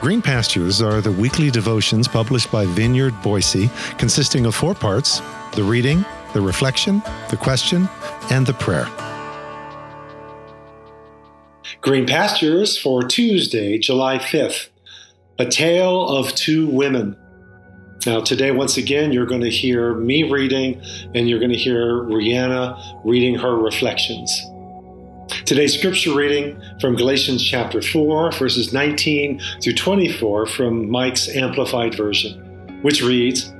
Green Pastures are the weekly devotions published by Vineyard Boise, consisting of four parts the reading, the reflection, the question, and the prayer. Green Pastures for Tuesday, July 5th A Tale of Two Women. Now, today, once again, you're going to hear me reading, and you're going to hear Rihanna reading her reflections. Today's scripture reading from Galatians chapter 4, verses 19 through 24 from Mike's Amplified Version, which reads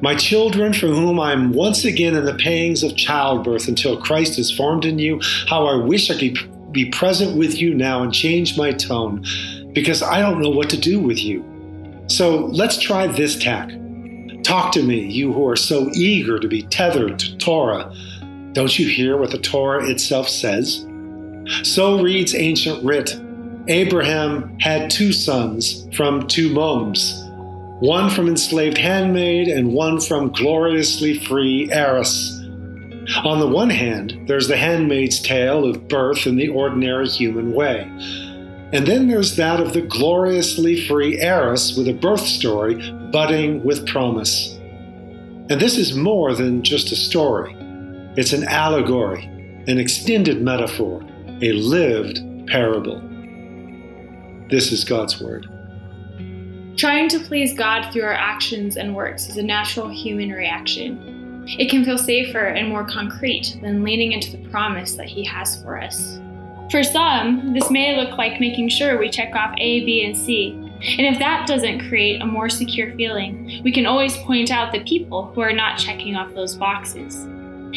My children, for whom I'm once again in the pangs of childbirth until Christ is formed in you, how I wish I could be present with you now and change my tone, because I don't know what to do with you. So let's try this tack. Talk to me, you who are so eager to be tethered to Torah. Don't you hear what the Torah itself says? So reads ancient writ Abraham had two sons from two moms, one from enslaved handmaid and one from gloriously free heiress. On the one hand, there's the handmaid's tale of birth in the ordinary human way. And then there's that of the gloriously free heiress with a birth story budding with promise. And this is more than just a story, it's an allegory, an extended metaphor a lived parable. This is God's Word. Trying to please God through our actions and works is a natural human reaction. It can feel safer and more concrete than leaning into the promise that He has for us. For some, this may look like making sure we check off A, B, and C. And if that doesn't create a more secure feeling, we can always point out the people who are not checking off those boxes.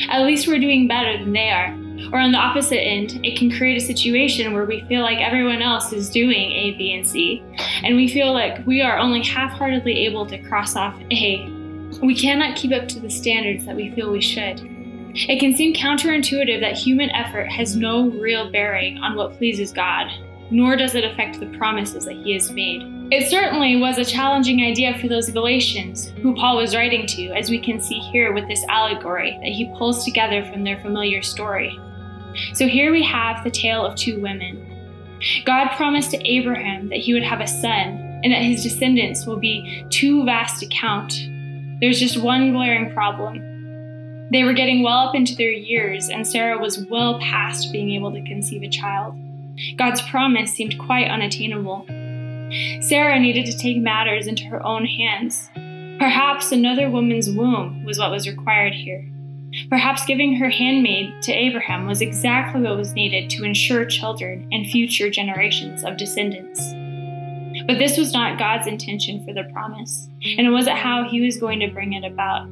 At least we're doing better than they are, or on the opposite end, it can create a situation where we feel like everyone else is doing A, B, and C, and we feel like we are only half heartedly able to cross off A. We cannot keep up to the standards that we feel we should. It can seem counterintuitive that human effort has no real bearing on what pleases God, nor does it affect the promises that He has made. It certainly was a challenging idea for those Galatians, who Paul was writing to, as we can see here with this allegory that he pulls together from their familiar story. So here we have the tale of two women. God promised to Abraham that he would have a son and that his descendants will be too vast to count. There's just one glaring problem. They were getting well up into their years, and Sarah was well past being able to conceive a child. God's promise seemed quite unattainable. Sarah needed to take matters into her own hands. Perhaps another woman's womb was what was required here. Perhaps giving her handmaid to Abraham was exactly what was needed to ensure children and future generations of descendants. But this was not God's intention for the promise, and it wasn't how he was going to bring it about.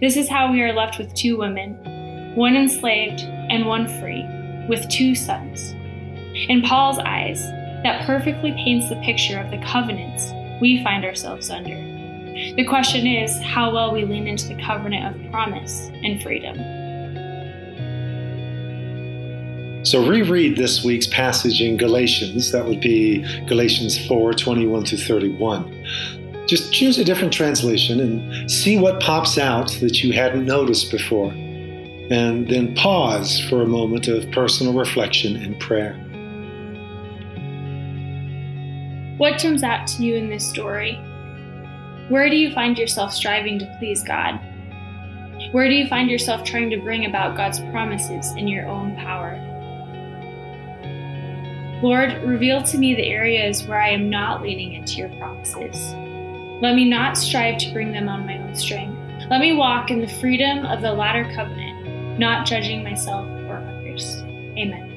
This is how we are left with two women, one enslaved and one free, with two sons. In Paul's eyes, that perfectly paints the picture of the covenants we find ourselves under. The question is how well we lean into the covenant of promise and freedom. So reread this week's passage in Galatians. That would be Galatians 4 21 through 31. Just choose a different translation and see what pops out that you hadn't noticed before. And then pause for a moment of personal reflection and prayer. What jumps out to you in this story? Where do you find yourself striving to please God? Where do you find yourself trying to bring about God's promises in your own power? Lord, reveal to me the areas where I am not leaning into your promises. Let me not strive to bring them on my own strength. Let me walk in the freedom of the latter covenant, not judging myself or others. Amen.